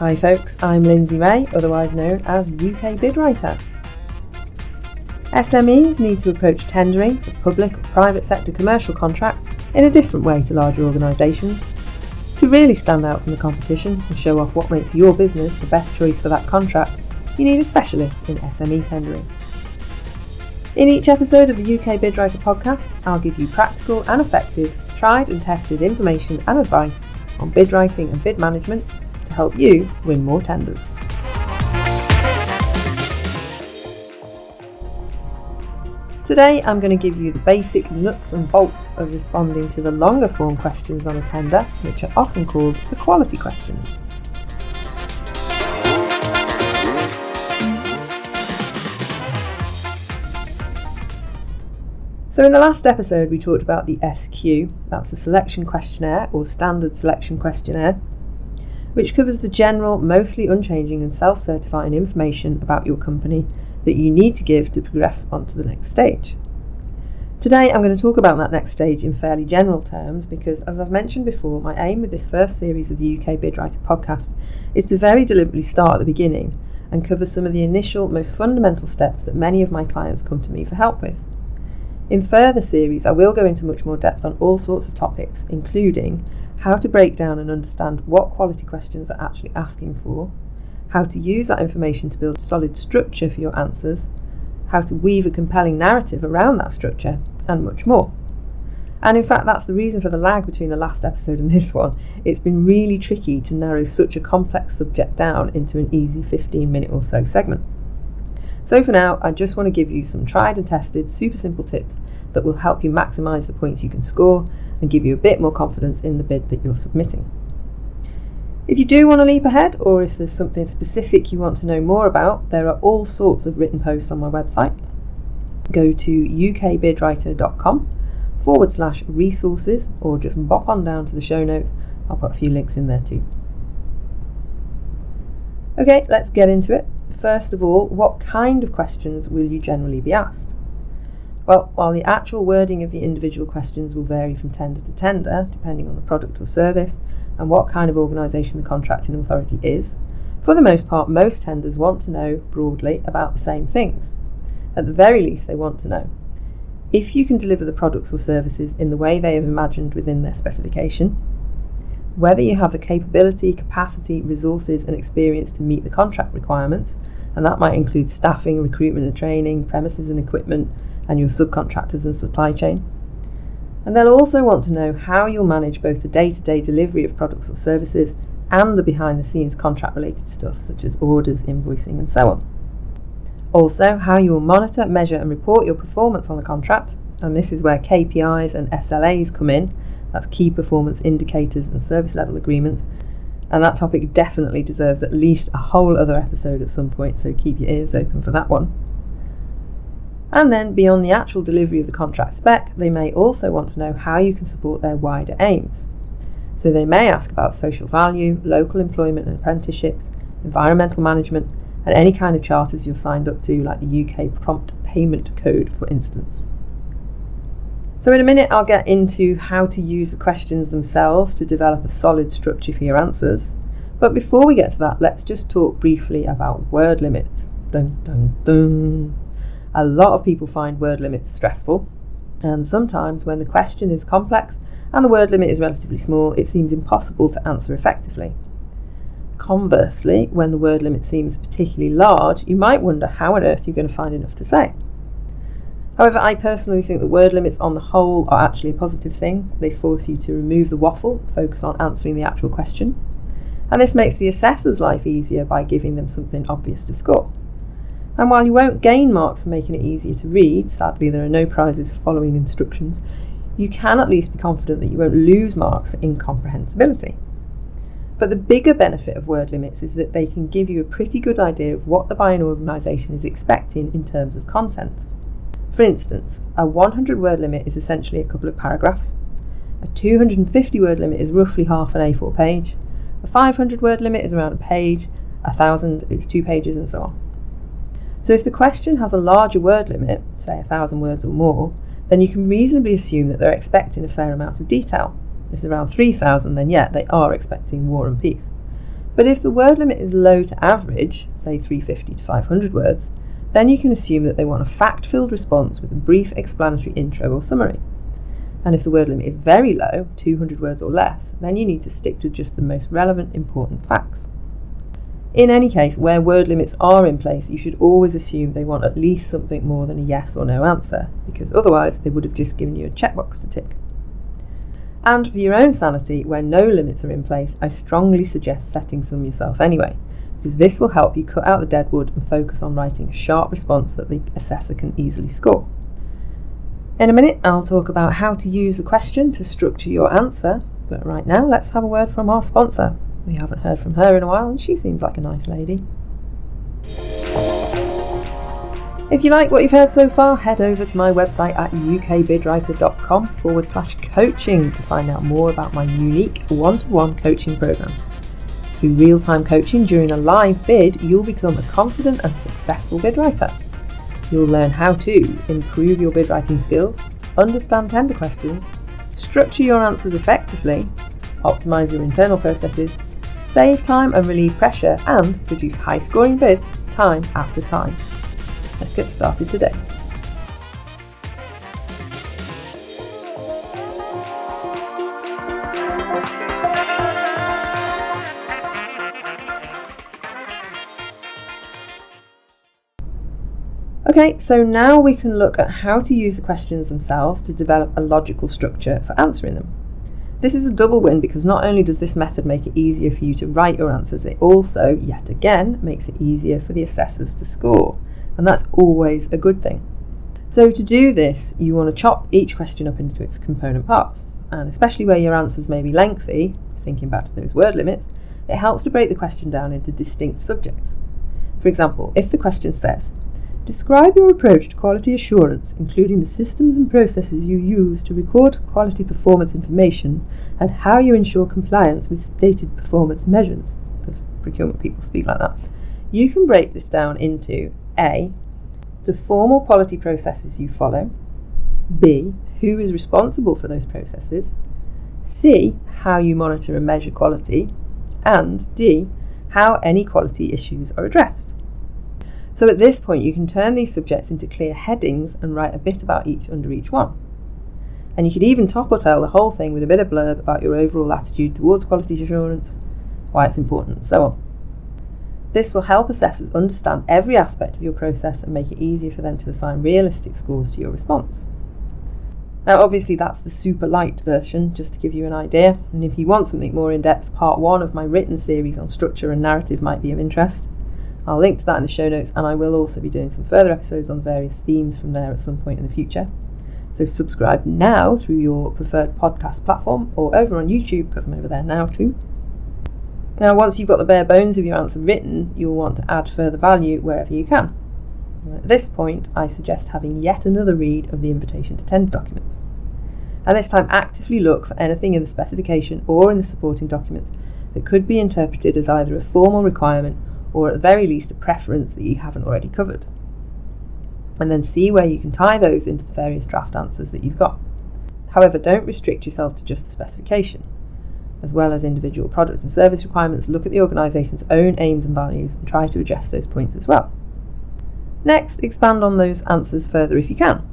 Hi folks, I'm Lindsay Ray, otherwise known as UK Bidwriter. SMEs need to approach tendering for public or private sector commercial contracts in a different way to larger organisations. To really stand out from the competition and show off what makes your business the best choice for that contract, you need a specialist in SME tendering. In each episode of the UK Bidwriter podcast, I'll give you practical and effective, tried and tested information and advice on bid writing and bid management to help you win more tenders. Today I'm going to give you the basic nuts and bolts of responding to the longer form questions on a tender, which are often called the quality question. So, in the last episode, we talked about the SQ, that's the selection questionnaire or standard selection questionnaire, which covers the general, mostly unchanging, and self certifying information about your company that you need to give to progress onto the next stage. Today, I'm going to talk about that next stage in fairly general terms because, as I've mentioned before, my aim with this first series of the UK Bidwriter podcast is to very deliberately start at the beginning and cover some of the initial, most fundamental steps that many of my clients come to me for help with. In further series, I will go into much more depth on all sorts of topics, including how to break down and understand what quality questions are actually asking for, how to use that information to build solid structure for your answers, how to weave a compelling narrative around that structure, and much more. And in fact, that's the reason for the lag between the last episode and this one. It's been really tricky to narrow such a complex subject down into an easy 15 minute or so segment. So for now, I just want to give you some tried and tested, super simple tips that will help you maximise the points you can score and give you a bit more confidence in the bid that you're submitting. If you do want to leap ahead, or if there's something specific you want to know more about, there are all sorts of written posts on my website. Go to ukbidwriter.com forward slash resources, or just bop on down to the show notes. I'll put a few links in there too. Okay, let's get into it. First of all, what kind of questions will you generally be asked? Well, while the actual wording of the individual questions will vary from tender to tender, depending on the product or service and what kind of organisation the contracting authority is, for the most part, most tenders want to know broadly about the same things. At the very least, they want to know if you can deliver the products or services in the way they have imagined within their specification, whether you have the capability, capacity, resources, and experience to meet the contract requirements, and that might include staffing, recruitment and training, premises and equipment, and your subcontractors and supply chain. And they'll also want to know how you'll manage both the day to day delivery of products or services and the behind the scenes contract related stuff, such as orders, invoicing, and so on. Also, how you will monitor, measure, and report your performance on the contract, and this is where KPIs and SLAs come in that's key performance indicators and service level agreements. And that topic definitely deserves at least a whole other episode at some point, so keep your ears open for that one. And then, beyond the actual delivery of the contract spec, they may also want to know how you can support their wider aims. So they may ask about social value, local employment and apprenticeships, environmental management, and any kind of charters you're signed up to, like the UK Prompt Payment Code, for instance. So, in a minute, I'll get into how to use the questions themselves to develop a solid structure for your answers. But before we get to that, let's just talk briefly about word limits. Dun, dun, dun. A lot of people find word limits stressful, and sometimes when the question is complex and the word limit is relatively small, it seems impossible to answer effectively. Conversely, when the word limit seems particularly large, you might wonder how on earth you're going to find enough to say. However, I personally think that word limits on the whole are actually a positive thing. They force you to remove the waffle, focus on answering the actual question. And this makes the assessor's life easier by giving them something obvious to score. And while you won't gain marks for making it easier to read, sadly there are no prizes for following instructions, you can at least be confident that you won't lose marks for incomprehensibility. But the bigger benefit of word limits is that they can give you a pretty good idea of what the buying organisation is expecting in terms of content. For instance, a 100 word limit is essentially a couple of paragraphs. A 250 word limit is roughly half an A4 page. A 500 word limit is around a page. A 1000 is two pages, and so on. So, if the question has a larger word limit, say a thousand words or more, then you can reasonably assume that they're expecting a fair amount of detail. If it's around 3,000, then yeah, they are expecting war and peace. But if the word limit is low to average, say 350 to 500 words, then you can assume that they want a fact filled response with a brief explanatory intro or summary. And if the word limit is very low, 200 words or less, then you need to stick to just the most relevant, important facts. In any case, where word limits are in place, you should always assume they want at least something more than a yes or no answer, because otherwise they would have just given you a checkbox to tick. And for your own sanity, where no limits are in place, I strongly suggest setting some yourself anyway, because this will help you cut out the deadwood and focus on writing a sharp response that the assessor can easily score. In a minute, I'll talk about how to use the question to structure your answer, but right now, let's have a word from our sponsor. We haven't heard from her in a while, and she seems like a nice lady. If you like what you've heard so far, head over to my website at ukbidwriter.com forward slash coaching to find out more about my unique one to one coaching program. Through real time coaching during a live bid, you'll become a confident and successful bid writer. You'll learn how to improve your bid writing skills, understand tender questions, structure your answers effectively, optimize your internal processes, save time and relieve pressure, and produce high scoring bids time after time. Let's get started today. Okay, so now we can look at how to use the questions themselves to develop a logical structure for answering them. This is a double win because not only does this method make it easier for you to write your answers, it also, yet again, makes it easier for the assessors to score. And that's always a good thing. So, to do this, you want to chop each question up into its component parts. And especially where your answers may be lengthy, thinking back to those word limits, it helps to break the question down into distinct subjects. For example, if the question says, Describe your approach to quality assurance, including the systems and processes you use to record quality performance information and how you ensure compliance with stated performance measures, because procurement people speak like that. You can break this down into A. The formal quality processes you follow, B. Who is responsible for those processes, C. How you monitor and measure quality, and D. How any quality issues are addressed. So at this point, you can turn these subjects into clear headings and write a bit about each under each one. And you could even top or tail the whole thing with a bit of blurb about your overall attitude towards quality assurance, why it's important, and so on. This will help assessors understand every aspect of your process and make it easier for them to assign realistic scores to your response. Now, obviously, that's the super light version, just to give you an idea. And if you want something more in depth, part one of my written series on structure and narrative might be of interest. I'll link to that in the show notes, and I will also be doing some further episodes on various themes from there at some point in the future. So subscribe now through your preferred podcast platform or over on YouTube because I'm over there now too. Now, once you've got the bare bones of your answer written, you'll want to add further value wherever you can. At this point, I suggest having yet another read of the invitation to tender documents. And this time, actively look for anything in the specification or in the supporting documents that could be interpreted as either a formal requirement or at the very least a preference that you haven't already covered. And then see where you can tie those into the various draft answers that you've got. However, don't restrict yourself to just the specification. As well as individual product and service requirements, look at the organisation's own aims and values and try to address those points as well. Next, expand on those answers further if you can.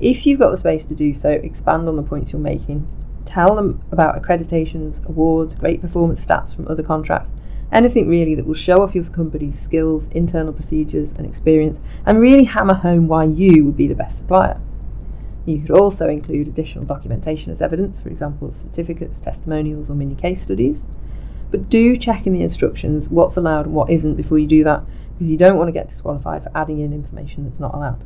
If you've got the space to do so, expand on the points you're making. Tell them about accreditations, awards, great performance stats from other contracts, Anything really that will show off your company's skills, internal procedures, and experience, and really hammer home why you would be the best supplier. You could also include additional documentation as evidence, for example, certificates, testimonials, or mini case studies. But do check in the instructions what's allowed and what isn't before you do that, because you don't want to get disqualified for adding in information that's not allowed.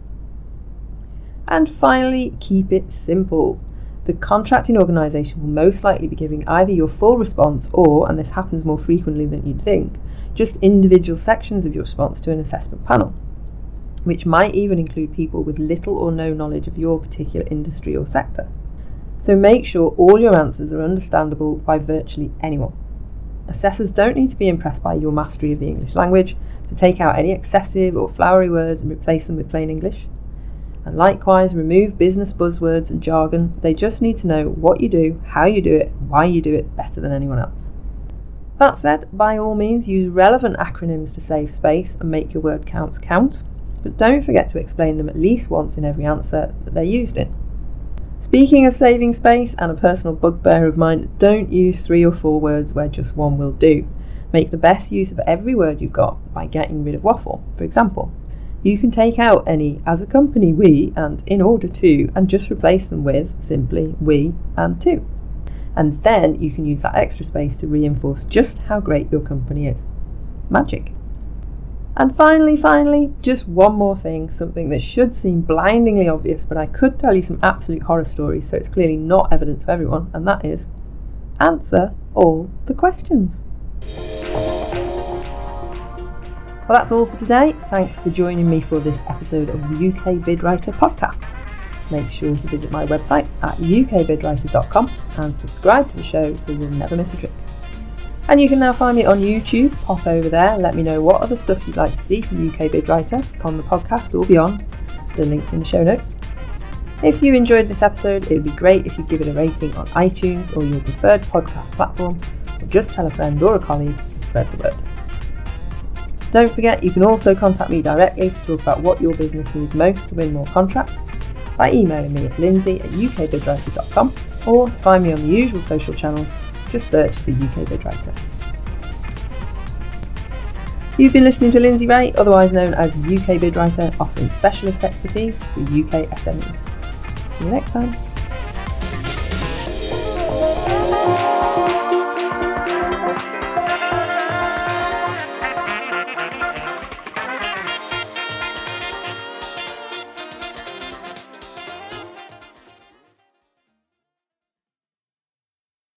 And finally, keep it simple the contracting organisation will most likely be giving either your full response or, and this happens more frequently than you'd think, just individual sections of your response to an assessment panel, which might even include people with little or no knowledge of your particular industry or sector. So make sure all your answers are understandable by virtually anyone. Assessors don't need to be impressed by your mastery of the English language, to take out any excessive or flowery words and replace them with plain English and likewise remove business buzzwords and jargon. They just need to know what you do, how you do it, why you do it better than anyone else. That said, by all means use relevant acronyms to save space and make your word counts count, but don't forget to explain them at least once in every answer that they're used in. Speaking of saving space and a personal bugbear of mine, don't use three or four words where just one will do. Make the best use of every word you've got by getting rid of waffle. For example, you can take out any as a company we and in order to and just replace them with simply we and to. And then you can use that extra space to reinforce just how great your company is. Magic. And finally, finally, just one more thing, something that should seem blindingly obvious, but I could tell you some absolute horror stories, so it's clearly not evident to everyone, and that is answer all the questions. Well, that's all for today. Thanks for joining me for this episode of the UK Bidwriter podcast. Make sure to visit my website at ukbidwriter.com and subscribe to the show so you'll never miss a trick. And you can now find me on YouTube. Pop over there, let me know what other stuff you'd like to see from UK Bidwriter on the podcast or beyond. The link's in the show notes. If you enjoyed this episode, it would be great if you give it a rating on iTunes or your preferred podcast platform, or just tell a friend or a colleague and spread the word. Don't forget, you can also contact me directly to talk about what your business needs most to win more contracts by emailing me at lindsay at ukbidwriter.com or to find me on the usual social channels just search for UK Bidwriter. You've been listening to Lindsay Ray, otherwise known as UK Bidwriter, offering specialist expertise for UK SMEs. See you next time.